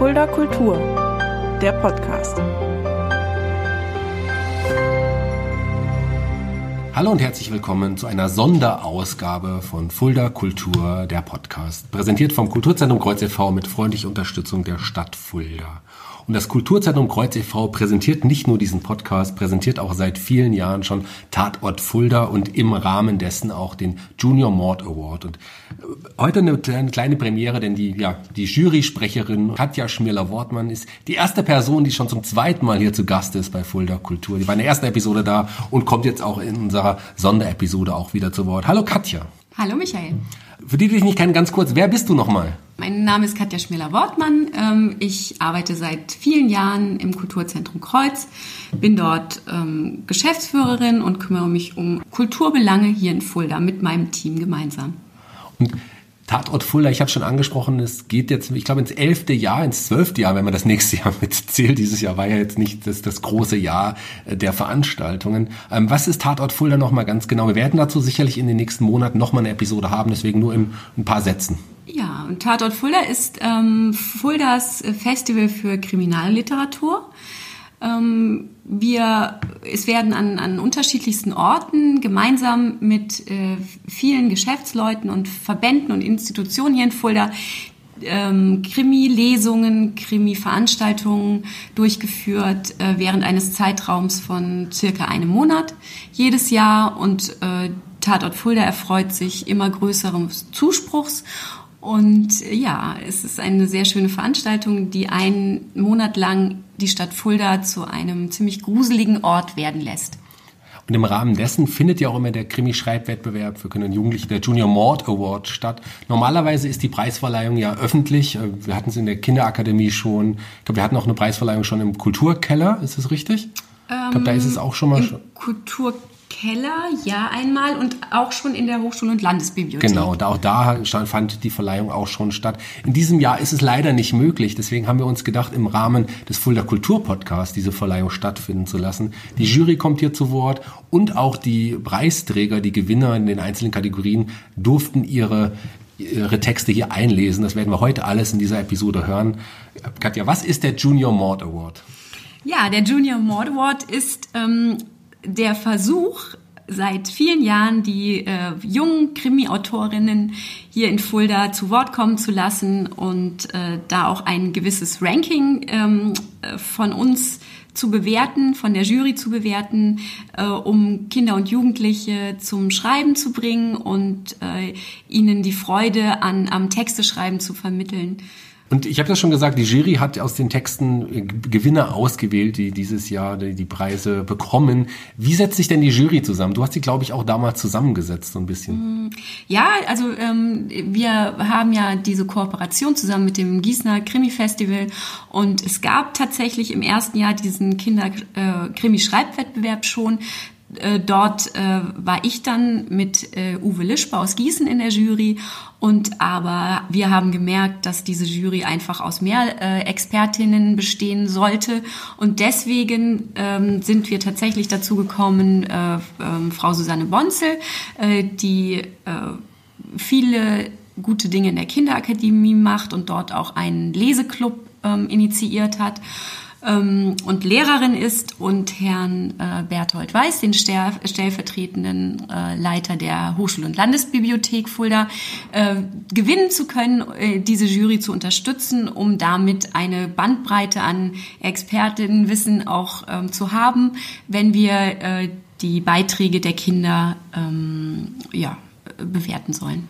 Fulda Kultur, der Podcast. Hallo und herzlich willkommen zu einer Sonderausgabe von Fulda Kultur, der Podcast. Präsentiert vom Kulturzentrum Kreuz e.V. mit freundlicher Unterstützung der Stadt Fulda. Und das Kulturzentrum Kreuz e.V. präsentiert nicht nur diesen Podcast, präsentiert auch seit vielen Jahren schon Tatort Fulda und im Rahmen dessen auch den Junior Mord Award. Und äh, heute eine kleine Premiere, denn die, ja, die Jury-Sprecherin Katja Schmirler-Wortmann ist die erste Person, die schon zum zweiten Mal hier zu Gast ist bei Fulda Kultur. Die war in der ersten Episode da und kommt jetzt auch in unserer Sonderepisode auch wieder zu Wort. Hallo Katja. Hallo Michael. Für die, die dich nicht kennen, ganz kurz, wer bist du nochmal? Mein Name ist Katja Schmiller-Wortmann. Ähm, ich arbeite seit vielen Jahren im Kulturzentrum Kreuz, bin dort ähm, Geschäftsführerin und kümmere mich um Kulturbelange hier in Fulda mit meinem Team gemeinsam. Und Tatort Fulda, ich habe schon angesprochen, es geht jetzt, ich glaube, ins elfte Jahr, ins zwölfte Jahr, wenn man das nächste Jahr mitzählt. Dieses Jahr war ja jetzt nicht das, das große Jahr äh, der Veranstaltungen. Ähm, was ist Tatort Fulda nochmal ganz genau? Wir werden dazu sicherlich in den nächsten Monaten nochmal eine Episode haben, deswegen nur in ein paar Sätzen. Ja, und Tatort Fulda ist ähm, Fuldas Festival für Kriminalliteratur. Ähm, wir, es werden an, an unterschiedlichsten Orten gemeinsam mit äh, vielen Geschäftsleuten und Verbänden und Institutionen hier in Fulda ähm, Krimi-Lesungen, Krimi-Veranstaltungen durchgeführt äh, während eines Zeitraums von circa einem Monat jedes Jahr. Und äh, Tatort Fulda erfreut sich immer größerem Zuspruchs. Und äh, ja, es ist eine sehr schöne Veranstaltung, die einen Monat lang die Stadt Fulda zu einem ziemlich gruseligen Ort werden lässt. Und im Rahmen dessen findet ja auch immer der Krimi-Schreibwettbewerb für Kinder und Jugendliche, der Junior Mord Award statt. Normalerweise ist die Preisverleihung ja öffentlich. Äh, wir hatten es in der Kinderakademie schon. Ich glaube, wir hatten auch eine Preisverleihung schon im Kulturkeller. Ist das richtig? ich glaube, da ist es auch schon mal. Im Kulturkeller Keller, ja einmal und auch schon in der Hochschul- und Landesbibliothek. Genau, da, auch da fand die Verleihung auch schon statt. In diesem Jahr ist es leider nicht möglich, deswegen haben wir uns gedacht, im Rahmen des Fulda Kulturpodcasts diese Verleihung stattfinden zu lassen. Die Jury kommt hier zu Wort und auch die Preisträger, die Gewinner in den einzelnen Kategorien durften ihre ihre Texte hier einlesen. Das werden wir heute alles in dieser Episode hören. Katja, was ist der Junior Mord Award? Ja, der Junior Mord Award ist ähm, der Versuch, seit vielen Jahren die äh, jungen Krimi-Autorinnen hier in Fulda zu Wort kommen zu lassen und äh, da auch ein gewisses Ranking ähm, äh, von uns zu bewerten, von der Jury zu bewerten, äh, um Kinder und Jugendliche zum Schreiben zu bringen und äh, ihnen die Freude an am Texteschreiben zu vermitteln. Und ich habe das schon gesagt, die Jury hat aus den Texten äh, Gewinner ausgewählt, die dieses Jahr die, Preise bekommen. Wie setzt sich denn die Jury zusammen? Du hast sie, glaube ich, auch damals zusammengesetzt, so ein bisschen. Mm, ja, also ähm, wir haben ja diese Kooperation zusammen mit dem Gießener Krimi-Festival und es gab tatsächlich im ersten Jahr diesen Kinder-Krimi-Schreibwettbewerb äh, schon äh, dort äh, war ich dann mit äh, Uwe Lischba aus Gießen in der Jury. Und aber wir haben gemerkt, dass diese Jury einfach aus mehr äh, Expertinnen bestehen sollte. Und deswegen ähm, sind wir tatsächlich dazu gekommen, äh, ähm, Frau Susanne Bonzel, äh, die äh, viele gute Dinge in der Kinderakademie macht und dort auch einen Leseklub ähm, initiiert hat ähm, und Lehrerin ist und Herrn äh, Berthold Weiß, den stell stellvertretenden äh, Leiter der Hochschul- und Landesbibliothek Fulda, äh, gewinnen zu können, äh, diese Jury zu unterstützen, um damit eine Bandbreite an Expertinnenwissen auch ähm, zu haben, wenn wir äh, die Beiträge der Kinder ähm, ja, bewerten sollen.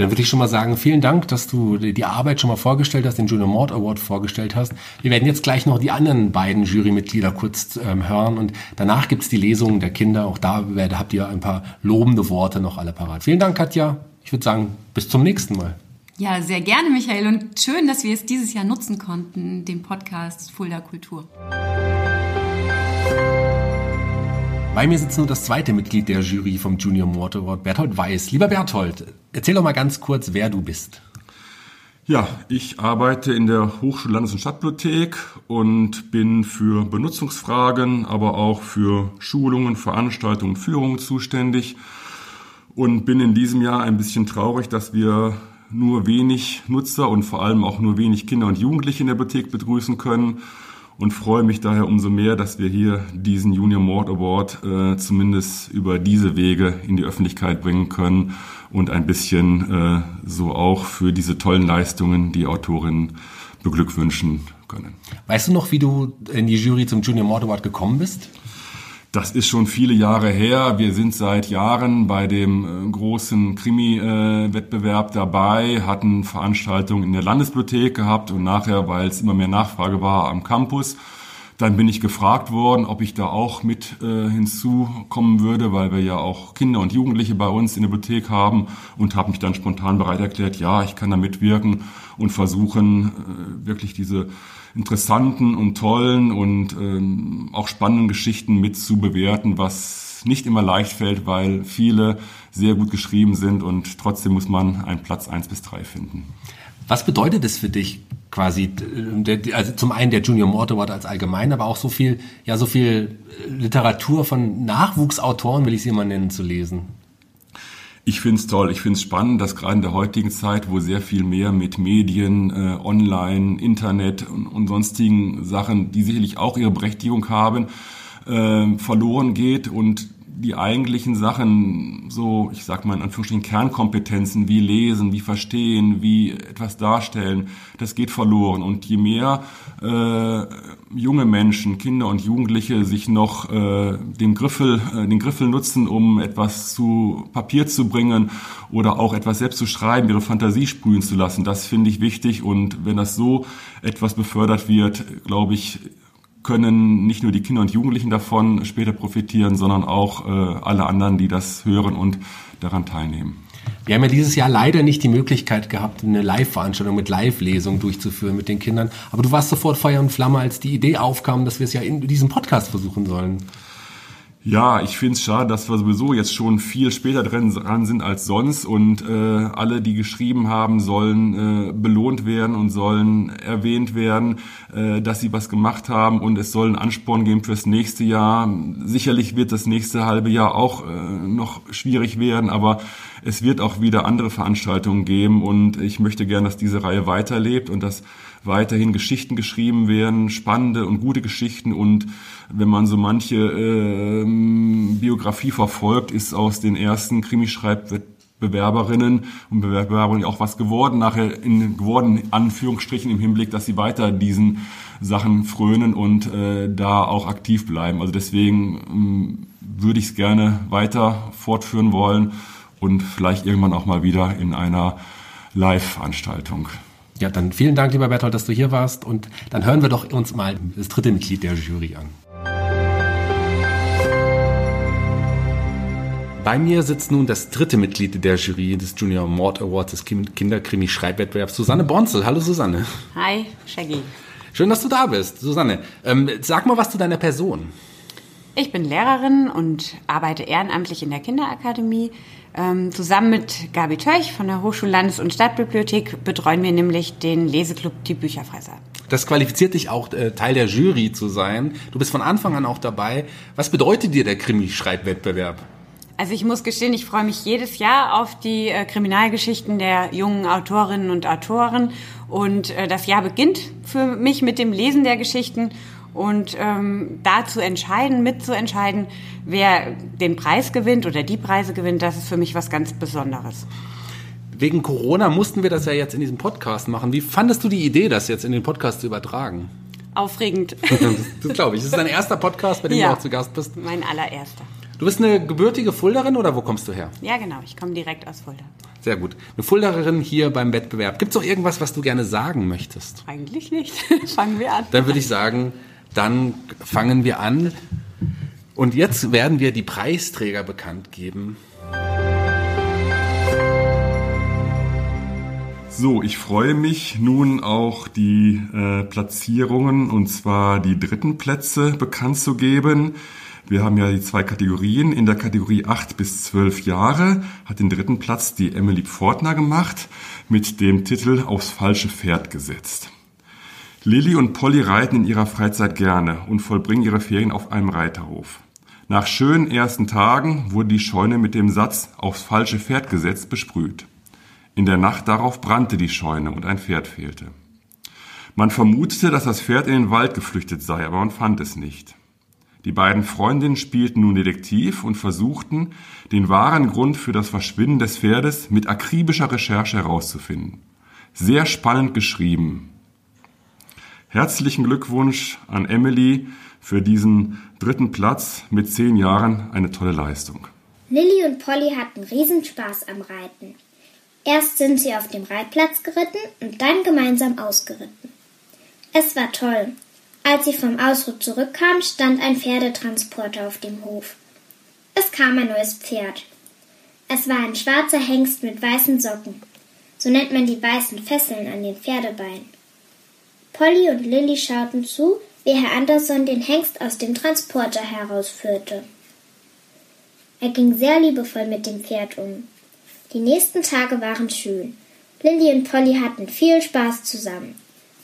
Dann würde ich schon mal sagen, vielen Dank, dass du die Arbeit schon mal vorgestellt hast, den Junior Mord Award vorgestellt hast. Wir werden jetzt gleich noch die anderen beiden Jurymitglieder kurz ähm, hören und danach gibt's die Lesungen der Kinder. Auch da habt ihr ein paar lobende Worte noch alle parat. Vielen Dank, Katja. Ich würde sagen, bis zum nächsten Mal. Ja, sehr gerne, Michael. Und schön, dass wir es dieses Jahr nutzen konnten, den Podcast Fulda Kultur. Bei mir sitzt nur das zweite Mitglied der Jury vom Junior Mord Award, Berthold Weiß. Lieber Berthold, erzähl doch mal ganz kurz, wer du bist. Ja, ich arbeite in der Hochschul-, Landes- und Stadtbibliothek und bin für Benutzungsfragen, aber auch für Schulungen, Veranstaltungen, Führungen zuständig und bin in diesem Jahr ein bisschen traurig, dass wir nur wenig Nutzer und vor allem auch nur wenig Kinder und Jugendliche in der Bibliothek begrüßen können und freue mich daher umso mehr, dass wir hier diesen Junior Mord Award äh, zumindest über diese Wege in die Öffentlichkeit bringen können und ein bisschen äh, so auch für diese tollen Leistungen die Autorinnen beglückwünschen können. Weißt du noch, wie du in die Jury zum Junior Mord Award gekommen bist? Das ist schon viele Jahre her. Wir sind seit Jahren bei dem äh, großen Krimi-Wettbewerb dabei, hatten Veranstaltungen in der Landesbibliothek gehabt und nachher, weil es immer mehr Nachfrage war am Campus, dann bin ich gefragt worden, ob ich da auch mit äh, hinzukommen würde, weil wir ja auch Kinder und Jugendliche bei uns in der Bibliothek haben und habe mich dann spontan bereit erklärt, ja, ich kann da mitwirken und versuchen, äh, wirklich diese interessanten und tollen und ähm, auch spannenden Geschichten mit zu bewerten, was nicht immer leicht fällt, weil viele sehr gut geschrieben sind und trotzdem muss man einen Platz eins bis drei finden. Was bedeutet es für dich quasi, also zum einen der Junior Mord Award als allgemein, aber auch so viel, ja, so viel Literatur von Nachwuchsautoren, will ich sie mal nennen, zu lesen? Ich finde es toll, ich finde es spannend, dass gerade in der heutigen Zeit, wo sehr viel mehr mit Medien, äh, Online, Internet und, und, sonstigen Sachen, die sicherlich auch ihre Berechtigung haben, äh, verloren geht und die eigentlichen Sachen, so ich sag mal in Anführungsstrichen Kernkompetenzen wie lesen, wie verstehen, wie etwas darstellen, das geht verloren. Und je mehr äh, junge Menschen, Kinder und Jugendliche sich noch äh, den Griffel, äh, den Griffel nutzen, um etwas zu Papier zu bringen oder auch etwas selbst zu schreiben, ihre Fantasie sprühen zu lassen, das finde ich wichtig. Und wenn das so etwas befördert wird, glaube ich, können nicht nur die Kinder und Jugendlichen davon später profitieren, sondern auch äh, alle anderen, die das hören und daran teilnehmen. Wir haben ja dieses Jahr leider nicht die Möglichkeit gehabt, eine Live-Veranstaltung mit Live-Lesung durchzuführen mit den Kindern. Aber du warst sofort Feuer und Flamme, als die Idee aufkam, dass wir es ja in diesem Podcast versuchen sollen. Ja, ich finde es schade, dass wir sowieso jetzt schon viel später dran sind als sonst und äh, alle, die geschrieben haben, sollen äh, belohnt werden und sollen erwähnt werden, äh, dass sie was gemacht haben und es soll einen Ansporn geben fürs nächste Jahr. Sicherlich wird das nächste halbe Jahr auch äh, noch schwierig werden, aber es wird auch wieder andere Veranstaltungen geben und ich möchte gern, dass diese Reihe weiterlebt und dass weiterhin Geschichten geschrieben werden, spannende und gute Geschichten und wenn man so manche äh, Biografie verfolgt, ist aus den ersten Krimischreibwettbewerberinnen und Bewerberinnen auch was geworden, nachher in geworden, Anführungsstrichen im Hinblick, dass sie weiter diesen Sachen frönen und äh, da auch aktiv bleiben. Also deswegen ähm, würde ich es gerne weiter fortführen wollen und vielleicht irgendwann auch mal wieder in einer Live-Veranstaltung. Ja, dann vielen Dank, lieber Berthold, dass du hier warst. Und dann hören wir doch uns mal das dritte Mitglied der Jury an. Bei mir sitzt nun das dritte Mitglied der Jury des Junior Mord Awards des Kinderkrimi-Schreibwettbewerbs, Susanne Bonzel. Hallo Susanne. Hi, Shaggy. Schön, dass du da bist. Susanne, ähm, sag mal was zu deiner Person. Ich bin Lehrerin und arbeite ehrenamtlich in der Kinderakademie. Ähm, zusammen mit Gabi Töch von der Hochschullandes- und Stadtbibliothek betreuen wir nämlich den Leseclub Die Bücherfreiser. Das qualifiziert dich auch, äh, Teil der Jury zu sein. Du bist von Anfang an auch dabei. Was bedeutet dir der Krimi-Schreibwettbewerb? Also ich muss gestehen, ich freue mich jedes Jahr auf die äh, Kriminalgeschichten der jungen Autorinnen und Autoren. Und äh, das Jahr beginnt für mich mit dem Lesen der Geschichten und ähm, da zu entscheiden, mitzuentscheiden, wer den Preis gewinnt oder die Preise gewinnt, das ist für mich was ganz Besonderes. Wegen Corona mussten wir das ja jetzt in diesem Podcast machen. Wie fandest du die Idee, das jetzt in den Podcast zu übertragen? Aufregend. das, glaube ich. Das ist dein erster Podcast, bei dem ja, du auch zu Gast bist. Mein allererster. Du bist eine gebürtige Fulderin oder wo kommst du her? Ja, genau. Ich komme direkt aus Fulda. Sehr gut. Eine Fulderin hier beim Wettbewerb. Gibt es auch irgendwas, was du gerne sagen möchtest? Eigentlich nicht. Fangen wir an. Dann würde ich sagen, dann fangen wir an. Und jetzt werden wir die Preisträger bekannt geben. So, ich freue mich nun auch die äh, Platzierungen und zwar die dritten Plätze bekannt zu geben. Wir haben ja die zwei Kategorien. In der Kategorie 8 bis 12 Jahre hat den dritten Platz die Emily Pfortner gemacht mit dem Titel Aufs falsche Pferd gesetzt. Lilly und Polly reiten in ihrer Freizeit gerne und vollbringen ihre Ferien auf einem Reiterhof. Nach schönen ersten Tagen wurde die Scheune mit dem Satz aufs falsche Pferd gesetzt besprüht. In der Nacht darauf brannte die Scheune und ein Pferd fehlte. Man vermutete, dass das Pferd in den Wald geflüchtet sei, aber man fand es nicht. Die beiden Freundinnen spielten nun Detektiv und versuchten, den wahren Grund für das Verschwinden des Pferdes mit akribischer Recherche herauszufinden. Sehr spannend geschrieben. Herzlichen Glückwunsch an Emily für diesen dritten Platz mit zehn Jahren. Eine tolle Leistung. Lilly und Polly hatten Riesenspaß am Reiten. Erst sind sie auf dem Reitplatz geritten und dann gemeinsam ausgeritten. Es war toll. Als sie vom Ausritt zurückkamen, stand ein Pferdetransporter auf dem Hof. Es kam ein neues Pferd. Es war ein schwarzer Hengst mit weißen Socken. So nennt man die weißen Fesseln an den Pferdebeinen. Polly und Lilly schauten zu, wie Herr Anderson den Hengst aus dem Transporter herausführte. Er ging sehr liebevoll mit dem Pferd um. Die nächsten Tage waren schön. Lilly und Polly hatten viel Spaß zusammen.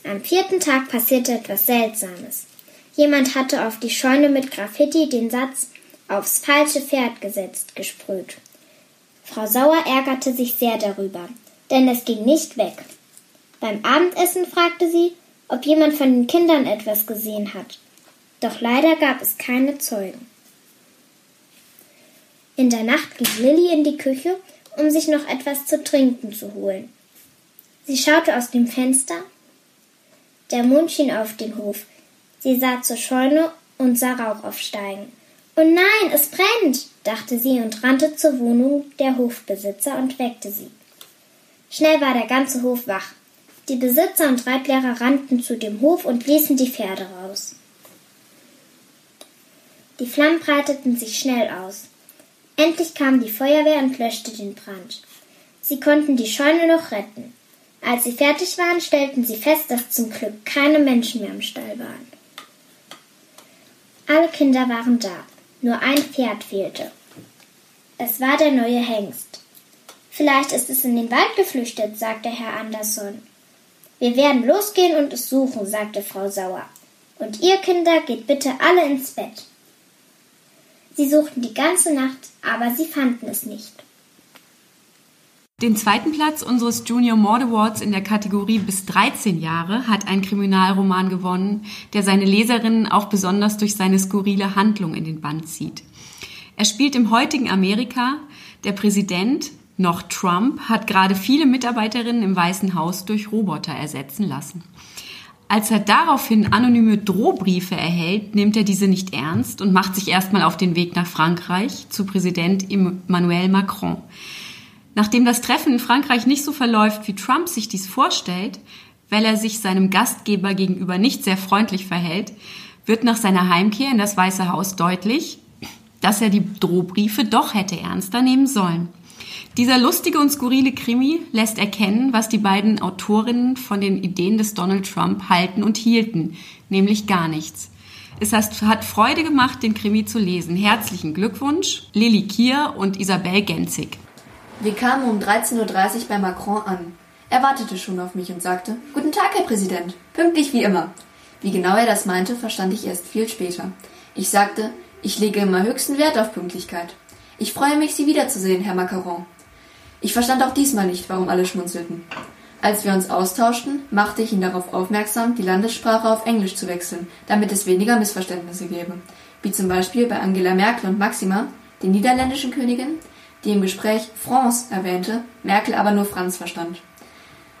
Am vierten Tag passierte etwas Seltsames. Jemand hatte auf die Scheune mit Graffiti den Satz aufs falsche Pferd gesetzt gesprüht. Frau Sauer ärgerte sich sehr darüber, denn es ging nicht weg. Beim Abendessen fragte sie, ob jemand von den Kindern etwas gesehen hat. Doch leider gab es keine Zeugen. In der Nacht ging Lilly in die Küche um sich noch etwas zu trinken zu holen. Sie schaute aus dem Fenster. Der Mond schien auf den Hof. Sie sah zur Scheune und sah Rauch aufsteigen. Oh nein, es brennt, dachte sie und rannte zur Wohnung der Hofbesitzer und weckte sie. Schnell war der ganze Hof wach. Die Besitzer und Reitlehrer rannten zu dem Hof und ließen die Pferde raus. Die Flammen breiteten sich schnell aus. Endlich kam die Feuerwehr und löschte den Brand. Sie konnten die Scheune noch retten. Als sie fertig waren, stellten sie fest, dass zum Glück keine Menschen mehr im Stall waren. Alle Kinder waren da, nur ein Pferd fehlte. Es war der neue Hengst. Vielleicht ist es in den Wald geflüchtet, sagte Herr Anderson. Wir werden losgehen und es suchen, sagte Frau Sauer. Und ihr Kinder geht bitte alle ins Bett. Sie suchten die ganze Nacht, aber sie fanden es nicht. Den zweiten Platz unseres Junior Mord Awards in der Kategorie bis 13 Jahre hat ein Kriminalroman gewonnen, der seine Leserinnen auch besonders durch seine skurrile Handlung in den Band zieht. Er spielt im heutigen Amerika. Der Präsident, noch Trump, hat gerade viele Mitarbeiterinnen im Weißen Haus durch Roboter ersetzen lassen. Als er daraufhin anonyme Drohbriefe erhält, nimmt er diese nicht ernst und macht sich erstmal auf den Weg nach Frankreich zu Präsident Emmanuel Macron. Nachdem das Treffen in Frankreich nicht so verläuft, wie Trump sich dies vorstellt, weil er sich seinem Gastgeber gegenüber nicht sehr freundlich verhält, wird nach seiner Heimkehr in das Weiße Haus deutlich, dass er die Drohbriefe doch hätte ernster nehmen sollen. Dieser lustige und skurrile Krimi lässt erkennen, was die beiden Autorinnen von den Ideen des Donald Trump halten und hielten, nämlich gar nichts. Es hat Freude gemacht, den Krimi zu lesen. Herzlichen Glückwunsch, Lilly Kier und Isabel Genzig. Wir kamen um 13.30 Uhr bei Macron an. Er wartete schon auf mich und sagte, Guten Tag, Herr Präsident. Pünktlich wie immer. Wie genau er das meinte, verstand ich erst viel später. Ich sagte, ich lege immer höchsten Wert auf Pünktlichkeit. Ich freue mich, Sie wiederzusehen, Herr Macaron. Ich verstand auch diesmal nicht, warum alle schmunzelten. Als wir uns austauschten, machte ich ihn darauf aufmerksam, die Landessprache auf Englisch zu wechseln, damit es weniger Missverständnisse gäbe. Wie zum Beispiel bei Angela Merkel und Maxima, den niederländischen Königin, die im Gespräch France erwähnte, Merkel aber nur Franz verstand.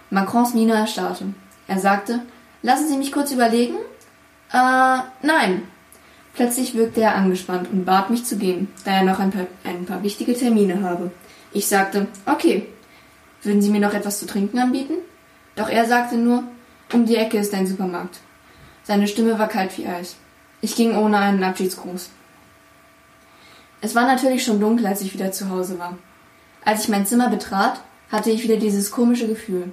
Macrons Miene erstarrte. Er sagte, lassen Sie mich kurz überlegen? Äh, nein. Plötzlich wirkte er angespannt und bat mich zu gehen, da er noch ein paar, ein paar wichtige Termine habe. Ich sagte, okay. Würden Sie mir noch etwas zu trinken anbieten? Doch er sagte nur, um die Ecke ist ein Supermarkt. Seine Stimme war kalt wie Eis. Ich ging ohne einen Abschiedsgruß. Es war natürlich schon dunkel, als ich wieder zu Hause war. Als ich mein Zimmer betrat, hatte ich wieder dieses komische Gefühl.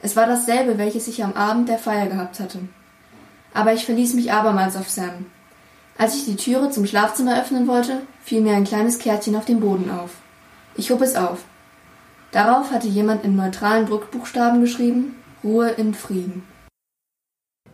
Es war dasselbe, welches ich am Abend der Feier gehabt hatte. Aber ich verließ mich abermals auf Sam. Als ich die Türe zum Schlafzimmer öffnen wollte, fiel mir ein kleines Kärtchen auf dem Boden auf. Ich hob es auf. Darauf hatte jemand in neutralen Druckbuchstaben geschrieben Ruhe in Frieden.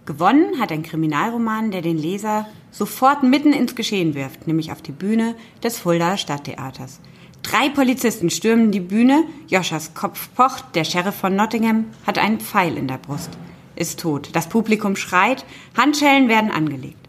Gewonnen hat ein Kriminalroman, der den Leser sofort mitten ins Geschehen wirft, nämlich auf die Bühne des Fuldaer Stadttheaters. Drei Polizisten stürmen die Bühne. Joschas Kopf pocht. Der Sheriff von Nottingham hat einen Pfeil in der Brust. Ist tot. Das Publikum schreit. Handschellen werden angelegt.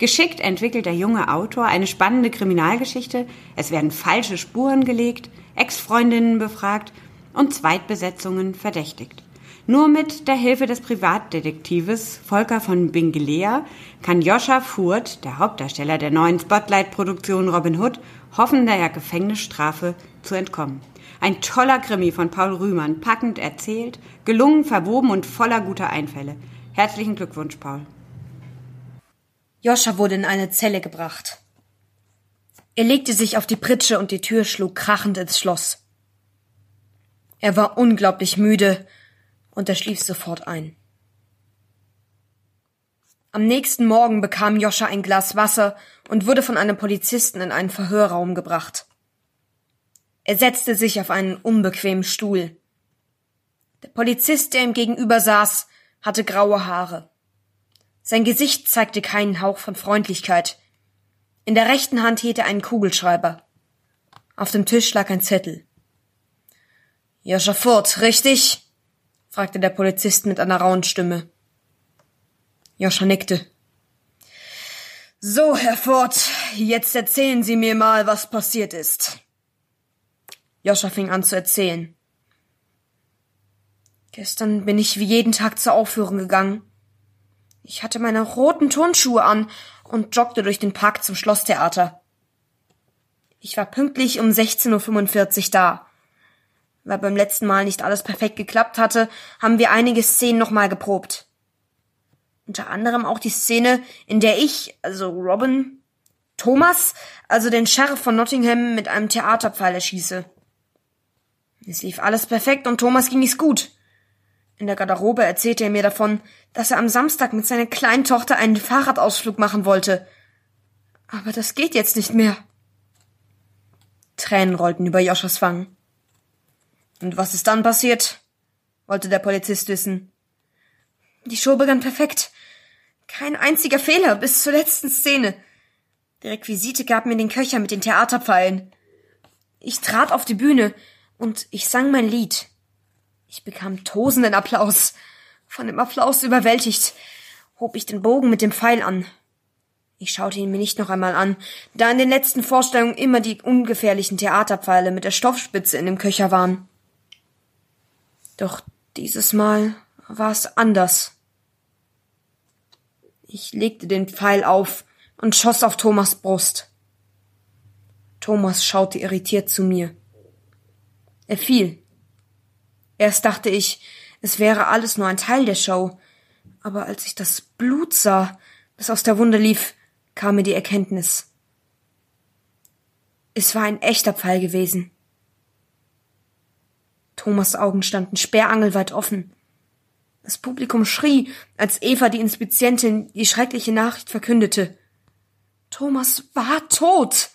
Geschickt entwickelt der junge Autor eine spannende Kriminalgeschichte. Es werden falsche Spuren gelegt, Ex-Freundinnen befragt und Zweitbesetzungen verdächtigt. Nur mit der Hilfe des Privatdetektives Volker von Bingelea kann Joscha Furt, der Hauptdarsteller der neuen Spotlight-Produktion Robin Hood, hoffen der Gefängnisstrafe zu entkommen. Ein toller Krimi von Paul Rühmann, packend erzählt, gelungen, verwoben und voller guter Einfälle. Herzlichen Glückwunsch, Paul. Joscha wurde in eine Zelle gebracht. Er legte sich auf die Pritsche und die Tür schlug krachend ins Schloss. Er war unglaublich müde und er schlief sofort ein. Am nächsten Morgen bekam Joscha ein Glas Wasser und wurde von einem Polizisten in einen Verhörraum gebracht. Er setzte sich auf einen unbequemen Stuhl. Der Polizist, der ihm gegenüber saß, hatte graue Haare. Sein Gesicht zeigte keinen Hauch von Freundlichkeit. In der rechten Hand hielt er einen Kugelschreiber. Auf dem Tisch lag ein Zettel. Joscha Furt, richtig? fragte der Polizist mit einer rauen Stimme. Joscha nickte. So, Herr Ford, jetzt erzählen Sie mir mal, was passiert ist. Joscha fing an zu erzählen. Gestern bin ich wie jeden Tag zur Aufführung gegangen. Ich hatte meine roten Turnschuhe an und joggte durch den Park zum Schlosstheater. Ich war pünktlich um 16.45 Uhr da. Weil beim letzten Mal nicht alles perfekt geklappt hatte, haben wir einige Szenen nochmal geprobt. Unter anderem auch die Szene, in der ich, also Robin, Thomas, also den Sheriff von Nottingham mit einem Theaterpfeil erschieße. Es lief alles perfekt und Thomas ging es gut. In der Garderobe erzählte er mir davon, dass er am Samstag mit seiner kleinen Tochter einen Fahrradausflug machen wollte. Aber das geht jetzt nicht mehr. Tränen rollten über Joschas Wangen. Und was ist dann passiert? wollte der Polizist wissen. Die Show begann perfekt. Kein einziger Fehler bis zur letzten Szene. Die Requisite gab mir den Köcher mit den Theaterpfeilen. Ich trat auf die Bühne und ich sang mein Lied. Ich bekam tosenden Applaus. Von dem Applaus überwältigt, hob ich den Bogen mit dem Pfeil an. Ich schaute ihn mir nicht noch einmal an, da in den letzten Vorstellungen immer die ungefährlichen Theaterpfeile mit der Stoffspitze in dem Köcher waren. Doch dieses Mal war es anders. Ich legte den Pfeil auf und schoss auf Thomas Brust. Thomas schaute irritiert zu mir. Er fiel. Erst dachte ich, es wäre alles nur ein Teil der Show, aber als ich das Blut sah, das aus der Wunde lief, kam mir die Erkenntnis. Es war ein echter Pfeil gewesen. Thomas Augen standen sperrangelweit offen. Das Publikum schrie, als Eva die Inspizientin die schreckliche Nachricht verkündete. Thomas war tot.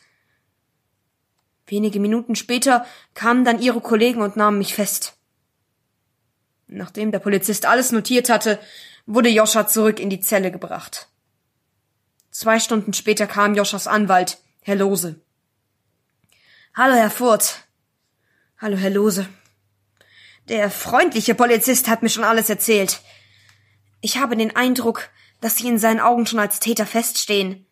Wenige Minuten später kamen dann ihre Kollegen und nahmen mich fest. Nachdem der Polizist alles notiert hatte, wurde Joscha zurück in die Zelle gebracht. Zwei Stunden später kam Joschas Anwalt, Herr Lose. Hallo, Herr Furt. Hallo, Herr Lose. Der freundliche Polizist hat mir schon alles erzählt. Ich habe den Eindruck, dass Sie in seinen Augen schon als Täter feststehen.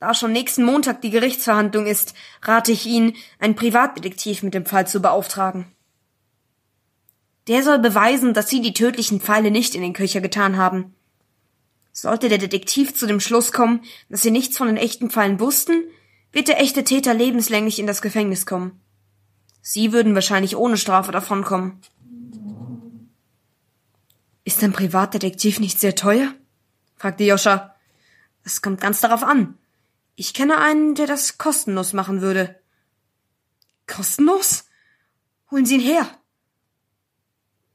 Da schon nächsten Montag die Gerichtsverhandlung ist, rate ich Ihnen, einen Privatdetektiv mit dem Fall zu beauftragen. Der soll beweisen, dass Sie die tödlichen Pfeile nicht in den Köcher getan haben. Sollte der Detektiv zu dem Schluss kommen, dass Sie nichts von den echten Pfeilen wussten, wird der echte Täter lebenslänglich in das Gefängnis kommen. Sie würden wahrscheinlich ohne Strafe davonkommen. Ist ein Privatdetektiv nicht sehr teuer? fragte Joscha. Es kommt ganz darauf an. Ich kenne einen, der das kostenlos machen würde. Kostenlos? Holen Sie ihn her.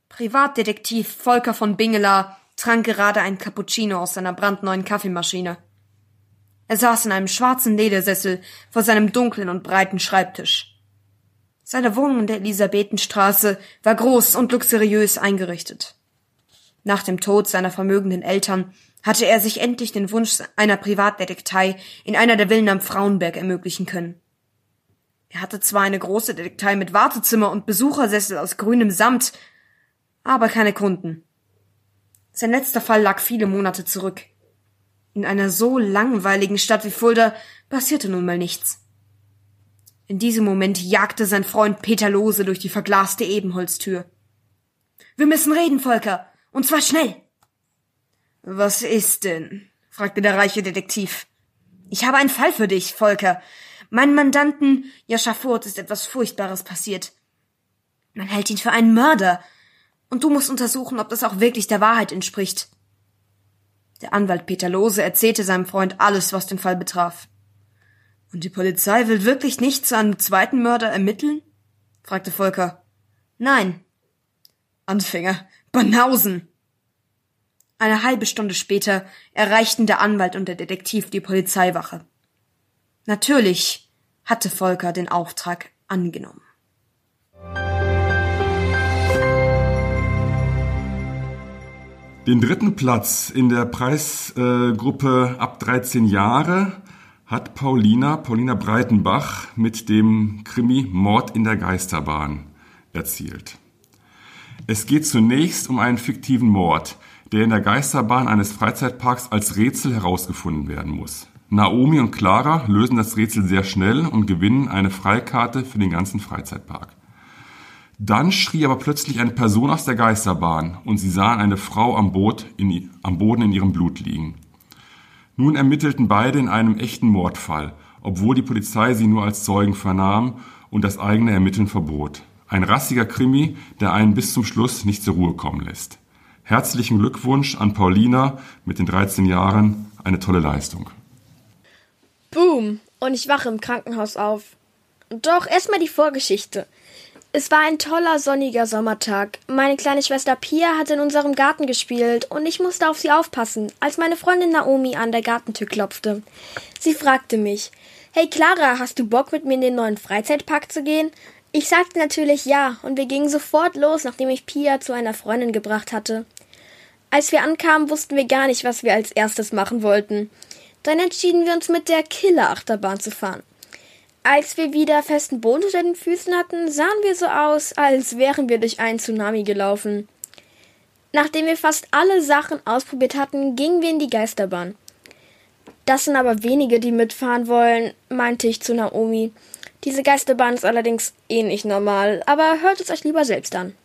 Privatdetektiv Volker von Bingela trank gerade ein Cappuccino aus seiner brandneuen Kaffeemaschine. Er saß in einem schwarzen Ledersessel vor seinem dunklen und breiten Schreibtisch. Seine Wohnung in der Elisabethenstraße war groß und luxuriös eingerichtet. Nach dem Tod seiner vermögenden Eltern hatte er sich endlich den Wunsch einer Privatdetektei in einer der Villen am Frauenberg ermöglichen können. Er hatte zwar eine große Detektei mit Wartezimmer und Besuchersessel aus grünem Samt, aber keine Kunden. Sein letzter Fall lag viele Monate zurück. In einer so langweiligen Stadt wie Fulda passierte nun mal nichts. In diesem Moment jagte sein Freund Peter Lose durch die verglaste Ebenholztür. Wir müssen reden, Volker, und zwar schnell. Was ist denn? fragte der reiche Detektiv. Ich habe einen Fall für dich, Volker. Meinem Mandanten Joscha Furt ist etwas Furchtbares passiert. Man hält ihn für einen Mörder. Und du musst untersuchen, ob das auch wirklich der Wahrheit entspricht. Der Anwalt Peter Lose erzählte seinem Freund alles, was den Fall betraf. Und die Polizei will wirklich nicht zu einem zweiten Mörder ermitteln? fragte Volker. Nein. Anfänger. Banausen. Eine halbe Stunde später erreichten der Anwalt und der Detektiv die Polizeiwache. Natürlich hatte Volker den Auftrag angenommen. Den dritten Platz in der Preisgruppe ab 13 Jahre hat Paulina, Paulina Breitenbach mit dem Krimi Mord in der Geisterbahn erzielt. Es geht zunächst um einen fiktiven Mord, der in der Geisterbahn eines Freizeitparks als Rätsel herausgefunden werden muss. Naomi und Clara lösen das Rätsel sehr schnell und gewinnen eine Freikarte für den ganzen Freizeitpark. Dann schrie aber plötzlich eine Person aus der Geisterbahn und sie sahen eine Frau am, Boot in, am Boden in ihrem Blut liegen. Nun ermittelten beide in einem echten Mordfall, obwohl die Polizei sie nur als Zeugen vernahm und das eigene Ermitteln verbot. Ein rassiger Krimi, der einen bis zum Schluss nicht zur Ruhe kommen lässt. Herzlichen Glückwunsch an Paulina mit den 13 Jahren. Eine tolle Leistung. Boom. Und ich wache im Krankenhaus auf. Doch erstmal die Vorgeschichte. Es war ein toller sonniger Sommertag. Meine kleine Schwester Pia hat in unserem Garten gespielt und ich musste auf sie aufpassen, als meine Freundin Naomi an der Gartentür klopfte. Sie fragte mich, Hey Clara, hast du Bock mit mir in den neuen Freizeitpark zu gehen? Ich sagte natürlich ja und wir gingen sofort los, nachdem ich Pia zu einer Freundin gebracht hatte. Als wir ankamen, wussten wir gar nicht, was wir als erstes machen wollten. Dann entschieden wir uns mit der Killer-Achterbahn zu fahren. Als wir wieder festen Boden unter den Füßen hatten, sahen wir so aus, als wären wir durch einen Tsunami gelaufen. Nachdem wir fast alle Sachen ausprobiert hatten, gingen wir in die Geisterbahn. Das sind aber wenige, die mitfahren wollen, meinte ich zu Naomi. Diese Geisterbahn ist allerdings eh nicht normal, aber hört es euch lieber selbst an.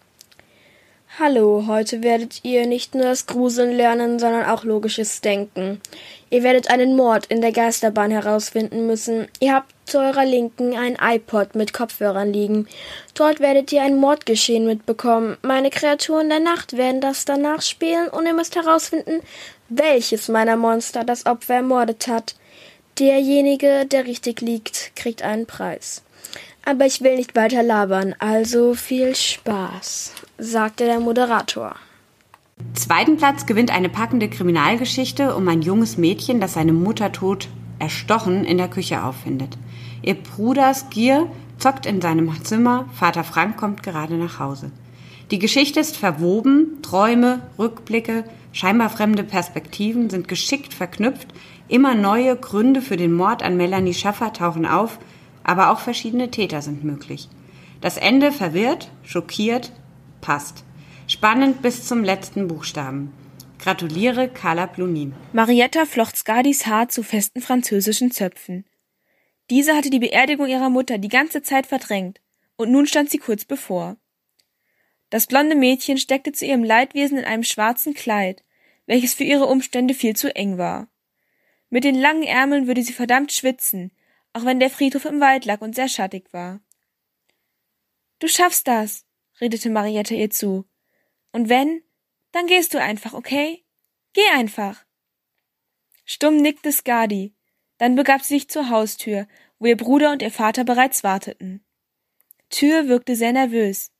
Hallo, heute werdet ihr nicht nur das Gruseln lernen, sondern auch logisches Denken. Ihr werdet einen Mord in der Geisterbahn herausfinden müssen. Ihr habt zu eurer Linken ein iPod mit Kopfhörern liegen. Dort werdet ihr ein Mordgeschehen mitbekommen. Meine Kreaturen der Nacht werden das danach spielen und ihr müsst herausfinden, welches meiner Monster das Opfer ermordet hat. Derjenige, der richtig liegt, kriegt einen Preis. Aber ich will nicht weiter labern, also viel Spaß, sagte der Moderator. Zweiten Platz gewinnt eine packende Kriminalgeschichte um ein junges Mädchen, das seine Mutter tot erstochen in der Küche auffindet. Ihr Bruder Skier zockt in seinem Zimmer, Vater Frank kommt gerade nach Hause. Die Geschichte ist verwoben, Träume, Rückblicke, scheinbar fremde Perspektiven sind geschickt verknüpft, immer neue Gründe für den Mord an Melanie Schaffer tauchen auf, aber auch verschiedene Täter sind möglich. Das Ende verwirrt, schockiert, passt. Spannend bis zum letzten Buchstaben. Gratuliere Carla Blunin. Marietta flocht Skadis Haar zu festen französischen Zöpfen. Diese hatte die Beerdigung ihrer Mutter die ganze Zeit verdrängt, und nun stand sie kurz bevor. Das blonde Mädchen steckte zu ihrem Leidwesen in einem schwarzen Kleid, welches für ihre Umstände viel zu eng war. Mit den langen Ärmeln würde sie verdammt schwitzen, auch wenn der Friedhof im Wald lag und sehr schattig war. Du schaffst das, redete Mariette ihr zu. Und wenn, dann gehst du einfach, okay? Geh einfach. Stumm nickte Skadi. Dann begab sie sich zur Haustür, wo ihr Bruder und ihr Vater bereits warteten. Tür wirkte sehr nervös.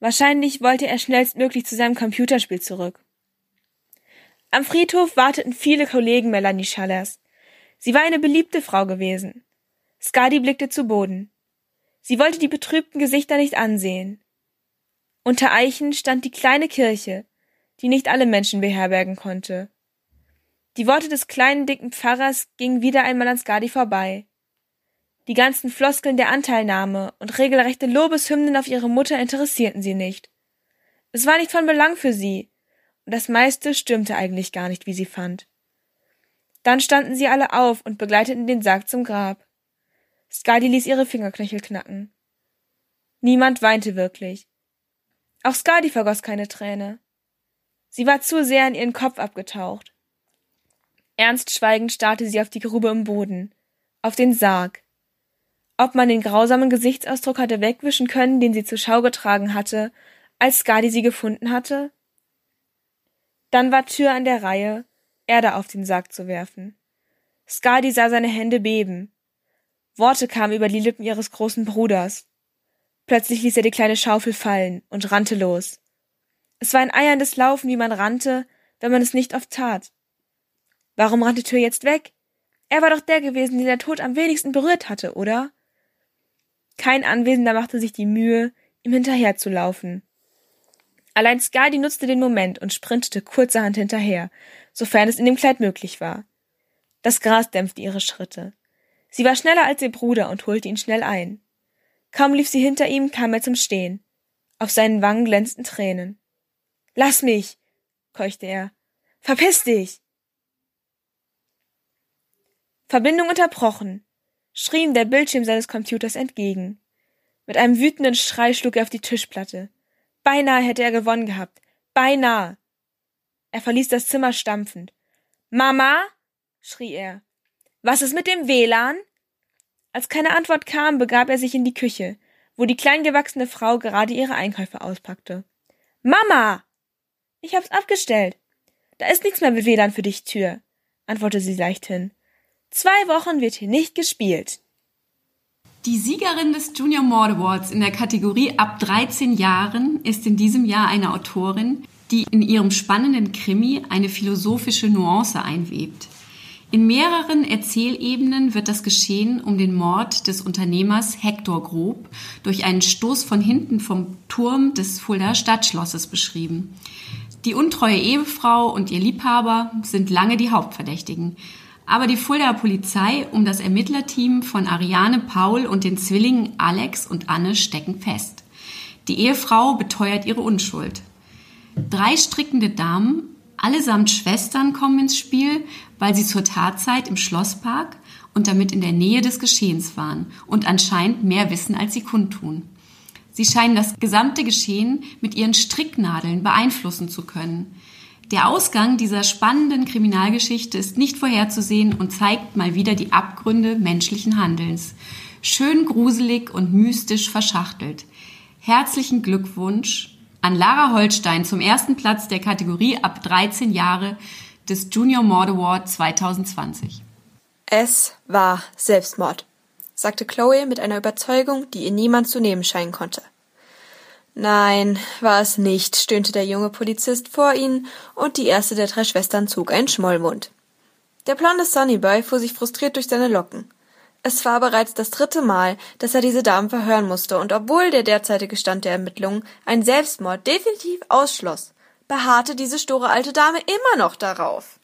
Wahrscheinlich wollte er schnellstmöglich zu seinem Computerspiel zurück. Am Friedhof warteten viele Kollegen Melanie Schallers. Sie war eine beliebte Frau gewesen. Skadi blickte zu Boden. Sie wollte die betrübten Gesichter nicht ansehen. Unter Eichen stand die kleine Kirche, die nicht alle Menschen beherbergen konnte. Die Worte des kleinen dicken Pfarrers gingen wieder einmal an Skadi vorbei. Die ganzen Floskeln der Anteilnahme und regelrechte Lobeshymnen auf ihre Mutter interessierten sie nicht. Es war nicht von Belang für sie, und das meiste stimmte eigentlich gar nicht, wie sie fand. Dann standen sie alle auf und begleiteten den Sarg zum Grab. Skadi ließ ihre Fingerknöchel knacken. Niemand weinte wirklich. Auch Skadi vergoss keine Träne. Sie war zu sehr in ihren Kopf abgetaucht. Ernst schweigend starrte sie auf die Grube im Boden, auf den Sarg. Ob man den grausamen Gesichtsausdruck hatte wegwischen können, den sie zur Schau getragen hatte, als Skadi sie gefunden hatte? Dann war Tür an der Reihe, Erde auf den Sarg zu werfen. Skadi sah seine Hände beben. Worte kamen über die Lippen ihres großen Bruders. Plötzlich ließ er die kleine Schaufel fallen und rannte los. Es war ein eierndes Laufen, wie man rannte, wenn man es nicht oft tat. Warum rannte Tür jetzt weg? Er war doch der gewesen, den der Tod am wenigsten berührt hatte, oder? Kein Anwesender machte sich die Mühe, ihm hinterherzulaufen. Allein Skadi nutzte den Moment und sprintete kurzerhand hinterher, sofern es in dem Kleid möglich war. Das Gras dämpfte ihre Schritte. Sie war schneller als ihr Bruder und holte ihn schnell ein. Kaum lief sie hinter ihm, kam er zum Stehen. Auf seinen Wangen glänzten Tränen. Lass mich, keuchte er. Verpiss dich! Verbindung unterbrochen schrie ihm der Bildschirm seines Computers entgegen. Mit einem wütenden Schrei schlug er auf die Tischplatte. Beinahe hätte er gewonnen gehabt. Beinahe. Er verließ das Zimmer stampfend. Mama? schrie er. Was ist mit dem WLAN? Als keine Antwort kam, begab er sich in die Küche, wo die kleingewachsene Frau gerade ihre Einkäufe auspackte. Mama! Ich hab's abgestellt. Da ist nichts mehr mit WLAN für dich, Tür, antwortete sie leichthin. Zwei Wochen wird hier nicht gespielt. Die Siegerin des Junior Mord Awards in der Kategorie ab 13 Jahren ist in diesem Jahr eine Autorin, die in ihrem spannenden Krimi eine philosophische Nuance einwebt. In mehreren Erzählebenen wird das Geschehen um den Mord des Unternehmers Hector Grob durch einen Stoß von hinten vom Turm des Fulda Stadtschlosses beschrieben. Die untreue Ehefrau und ihr Liebhaber sind lange die Hauptverdächtigen. Aber die Fuldaer Polizei um das Ermittlerteam von Ariane Paul und den Zwillingen Alex und Anne stecken fest. Die Ehefrau beteuert ihre Unschuld. Drei strickende Damen, allesamt Schwestern, kommen ins Spiel, weil sie zur Tatzeit im Schlosspark und damit in der Nähe des Geschehens waren und anscheinend mehr wissen, als sie kundtun. Sie scheinen das gesamte Geschehen mit ihren Stricknadeln beeinflussen zu können. Der Ausgang dieser spannenden Kriminalgeschichte ist nicht vorherzusehen und zeigt mal wieder die Abgründe menschlichen Handelns. Schön gruselig und mystisch verschachtelt. Herzlichen Glückwunsch an Lara Holstein zum ersten Platz der Kategorie ab 13 Jahre des Junior Mord Award 2020. Es war Selbstmord, sagte Chloe mit einer Überzeugung, die ihr niemand zu nehmen scheinen konnte. Nein, war es nicht, stöhnte der junge Polizist vor ihnen, und die erste der drei Schwestern zog einen Schmollmund. Der blonde Sunnyboy fuhr sich frustriert durch seine Locken. Es war bereits das dritte Mal, dass er diese Damen verhören musste, und obwohl der derzeitige Stand der Ermittlungen einen Selbstmord definitiv ausschloss, beharrte diese store alte Dame immer noch darauf.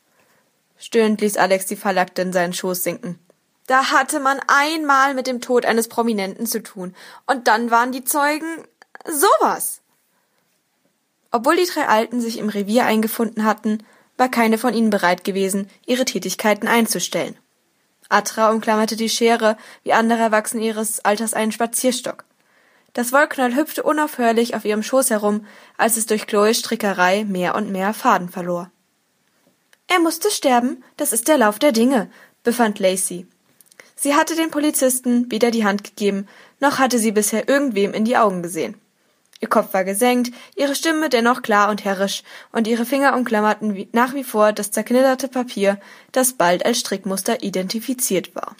Stöhnend ließ Alex die Verlackte in seinen Schoß sinken. Da hatte man einmal mit dem Tod eines Prominenten zu tun, und dann waren die Zeugen Sowas. Obwohl die drei Alten sich im Revier eingefunden hatten, war keine von ihnen bereit gewesen, ihre Tätigkeiten einzustellen. Atra umklammerte die Schere, wie andere Erwachsene ihres Alters einen Spazierstock. Das Wollknäuel hüpfte unaufhörlich auf ihrem Schoß herum, als es durch Chloes Strickerei mehr und mehr Faden verlor. Er musste sterben, das ist der Lauf der Dinge, befand Lacey. Sie hatte den Polizisten weder die Hand gegeben, noch hatte sie bisher irgendwem in die Augen gesehen. Ihr Kopf war gesenkt, ihre Stimme dennoch klar und herrisch, und ihre Finger umklammerten nach wie vor das zerknitterte Papier, das bald als Strickmuster identifiziert war.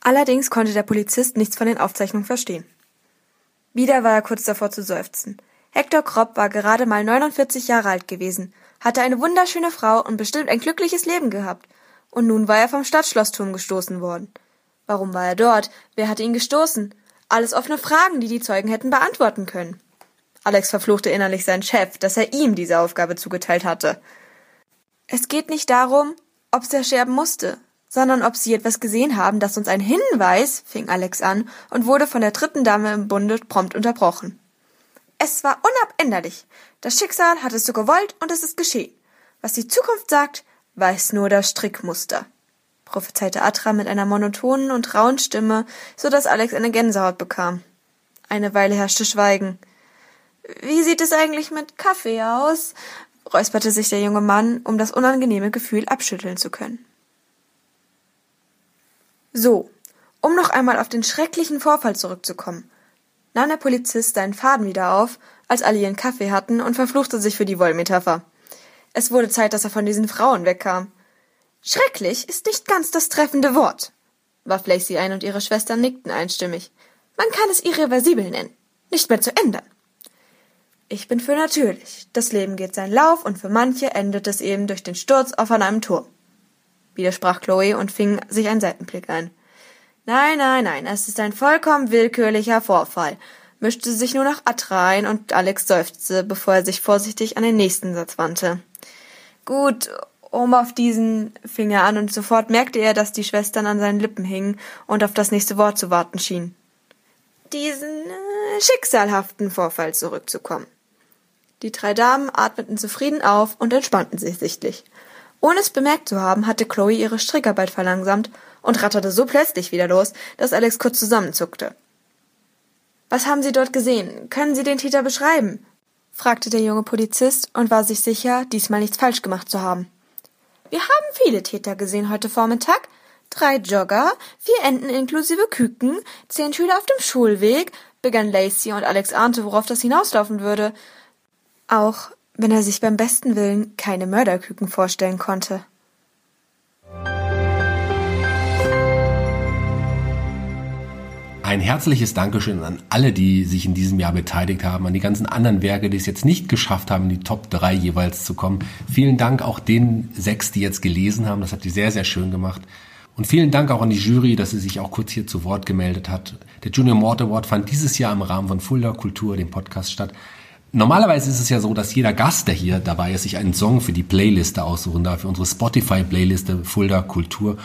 Allerdings konnte der Polizist nichts von den Aufzeichnungen verstehen. Wieder war er kurz davor zu seufzen. Hector Kropp war gerade mal 49 Jahre alt gewesen, hatte eine wunderschöne Frau und bestimmt ein glückliches Leben gehabt. Und nun war er vom Stadtschlossturm gestoßen worden. Warum war er dort? Wer hatte ihn gestoßen? Alles offene Fragen, die die Zeugen hätten beantworten können. Alex verfluchte innerlich seinen Chef, dass er ihm diese Aufgabe zugeteilt hatte. Es geht nicht darum, ob er sterben musste, sondern ob Sie etwas gesehen haben, das uns ein Hinweis, fing Alex an und wurde von der dritten Dame im Bunde prompt unterbrochen. Es war unabänderlich. Das Schicksal hat es so gewollt und es ist geschehen. Was die Zukunft sagt, weiß nur das Strickmuster, prophezeite Atra mit einer monotonen und rauen Stimme, so dass Alex eine Gänsehaut bekam. Eine Weile herrschte Schweigen. Wie sieht es eigentlich mit Kaffee aus? räusperte sich der junge Mann, um das unangenehme Gefühl abschütteln zu können. So, um noch einmal auf den schrecklichen Vorfall zurückzukommen, nahm der Polizist seinen Faden wieder auf, als alle ihren Kaffee hatten und verfluchte sich für die Wollmetapher. Es wurde Zeit, dass er von diesen Frauen wegkam. Schrecklich ist nicht ganz das treffende Wort, warf Lacey ein und ihre Schwestern nickten einstimmig. Man kann es irreversibel nennen, nicht mehr zu ändern. Ich bin für natürlich. Das Leben geht seinen Lauf und für manche endet es eben durch den Sturz auf an einem Turm widersprach Chloe und fing sich einen Seitenblick ein. Nein, nein, nein, es ist ein vollkommen willkürlicher Vorfall, mischte sich nur noch Atra ein und Alex seufzte, bevor er sich vorsichtig an den nächsten Satz wandte. Gut, um auf diesen fing er an und sofort merkte er, dass die Schwestern an seinen Lippen hingen und auf das nächste Wort zu warten schienen. Diesen äh, schicksalhaften Vorfall zurückzukommen. Die drei Damen atmeten zufrieden auf und entspannten sich sichtlich. Ohne es bemerkt zu haben, hatte Chloe ihre Strickarbeit verlangsamt und ratterte so plötzlich wieder los, dass Alex kurz zusammenzuckte. Was haben Sie dort gesehen? Können Sie den Täter beschreiben? fragte der junge Polizist und war sich sicher, diesmal nichts falsch gemacht zu haben. Wir haben viele Täter gesehen heute Vormittag. Drei Jogger, vier Enten inklusive Küken, zehn Schüler auf dem Schulweg, begann Lacey und Alex ahnte, worauf das hinauslaufen würde. Auch wenn er sich beim besten Willen keine Mörderküken vorstellen konnte. Ein herzliches Dankeschön an alle, die sich in diesem Jahr beteiligt haben, an die ganzen anderen Werke, die es jetzt nicht geschafft haben, in die Top 3 jeweils zu kommen. Vielen Dank auch den sechs, die jetzt gelesen haben. Das hat die sehr, sehr schön gemacht. Und vielen Dank auch an die Jury, dass sie sich auch kurz hier zu Wort gemeldet hat. Der Junior Mort Award fand dieses Jahr im Rahmen von Fulda Kultur, dem Podcast, statt. Normalerweise ist es ja so, dass jeder Gast, der hier dabei ist, sich einen Song für die Playliste aussuchen darf, für unsere Spotify-Playliste Fulda Kultur.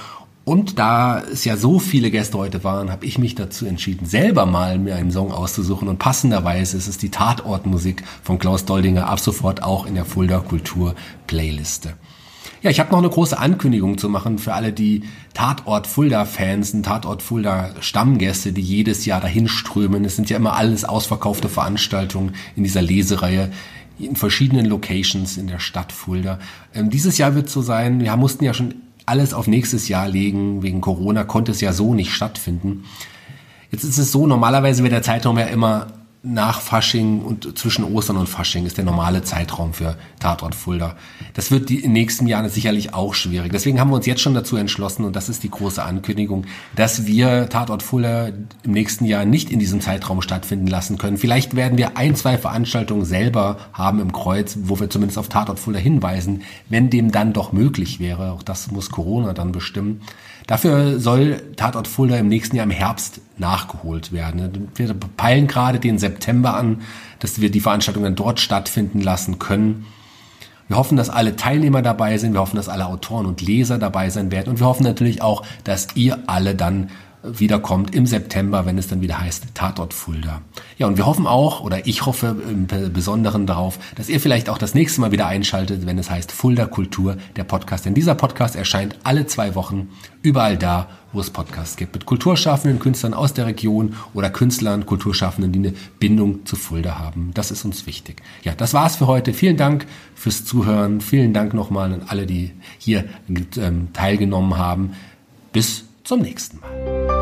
Und da es ja so viele Gäste heute waren, habe ich mich dazu entschieden, selber mal mir einen Song auszusuchen. Und passenderweise ist es die Tatortmusik von Klaus Doldinger ab sofort auch in der Fulda Kultur Playliste. Ja, ich habe noch eine große Ankündigung zu machen für alle die Tatort Fulda Fans, Tatort Fulda Stammgäste, die jedes Jahr dahin strömen. Es sind ja immer alles ausverkaufte Veranstaltungen in dieser Lesereihe in verschiedenen Locations in der Stadt Fulda. Ähm, dieses Jahr wird so sein, wir mussten ja schon alles auf nächstes Jahr legen. Wegen Corona konnte es ja so nicht stattfinden. Jetzt ist es so, normalerweise wird der Zeitraum ja immer nach Fasching und zwischen Ostern und Fasching ist der normale Zeitraum für Tatort Fulda. Das wird die in den nächsten Jahren sicherlich auch schwierig. Deswegen haben wir uns jetzt schon dazu entschlossen, und das ist die große Ankündigung, dass wir Tatort Fulda im nächsten Jahr nicht in diesem Zeitraum stattfinden lassen können. Vielleicht werden wir ein, zwei Veranstaltungen selber haben im Kreuz, wo wir zumindest auf Tatort Fulda hinweisen, wenn dem dann doch möglich wäre. Auch das muss Corona dann bestimmen. Dafür soll Tatort Fulda im nächsten Jahr im Herbst nachgeholt werden. Wir peilen gerade den September an, dass wir die Veranstaltungen dort stattfinden lassen können. Wir hoffen, dass alle Teilnehmer dabei sind. Wir hoffen, dass alle Autoren und Leser dabei sein werden. Und wir hoffen natürlich auch, dass ihr alle dann wiederkommt im September, wenn es dann wieder heißt Tatort Fulda. Ja, und wir hoffen auch, oder ich hoffe im Besonderen darauf, dass ihr vielleicht auch das nächste Mal wieder einschaltet, wenn es heißt Fulda Kultur, der Podcast. Denn dieser Podcast erscheint alle zwei Wochen überall da, wo es Podcasts gibt. Mit kulturschaffenden Künstlern aus der Region oder Künstlern, Kulturschaffenden, die eine Bindung zu Fulda haben. Das ist uns wichtig. Ja, das war's für heute. Vielen Dank fürs Zuhören. Vielen Dank nochmal an alle, die hier ähm, teilgenommen haben. Bis zum nächsten Mal.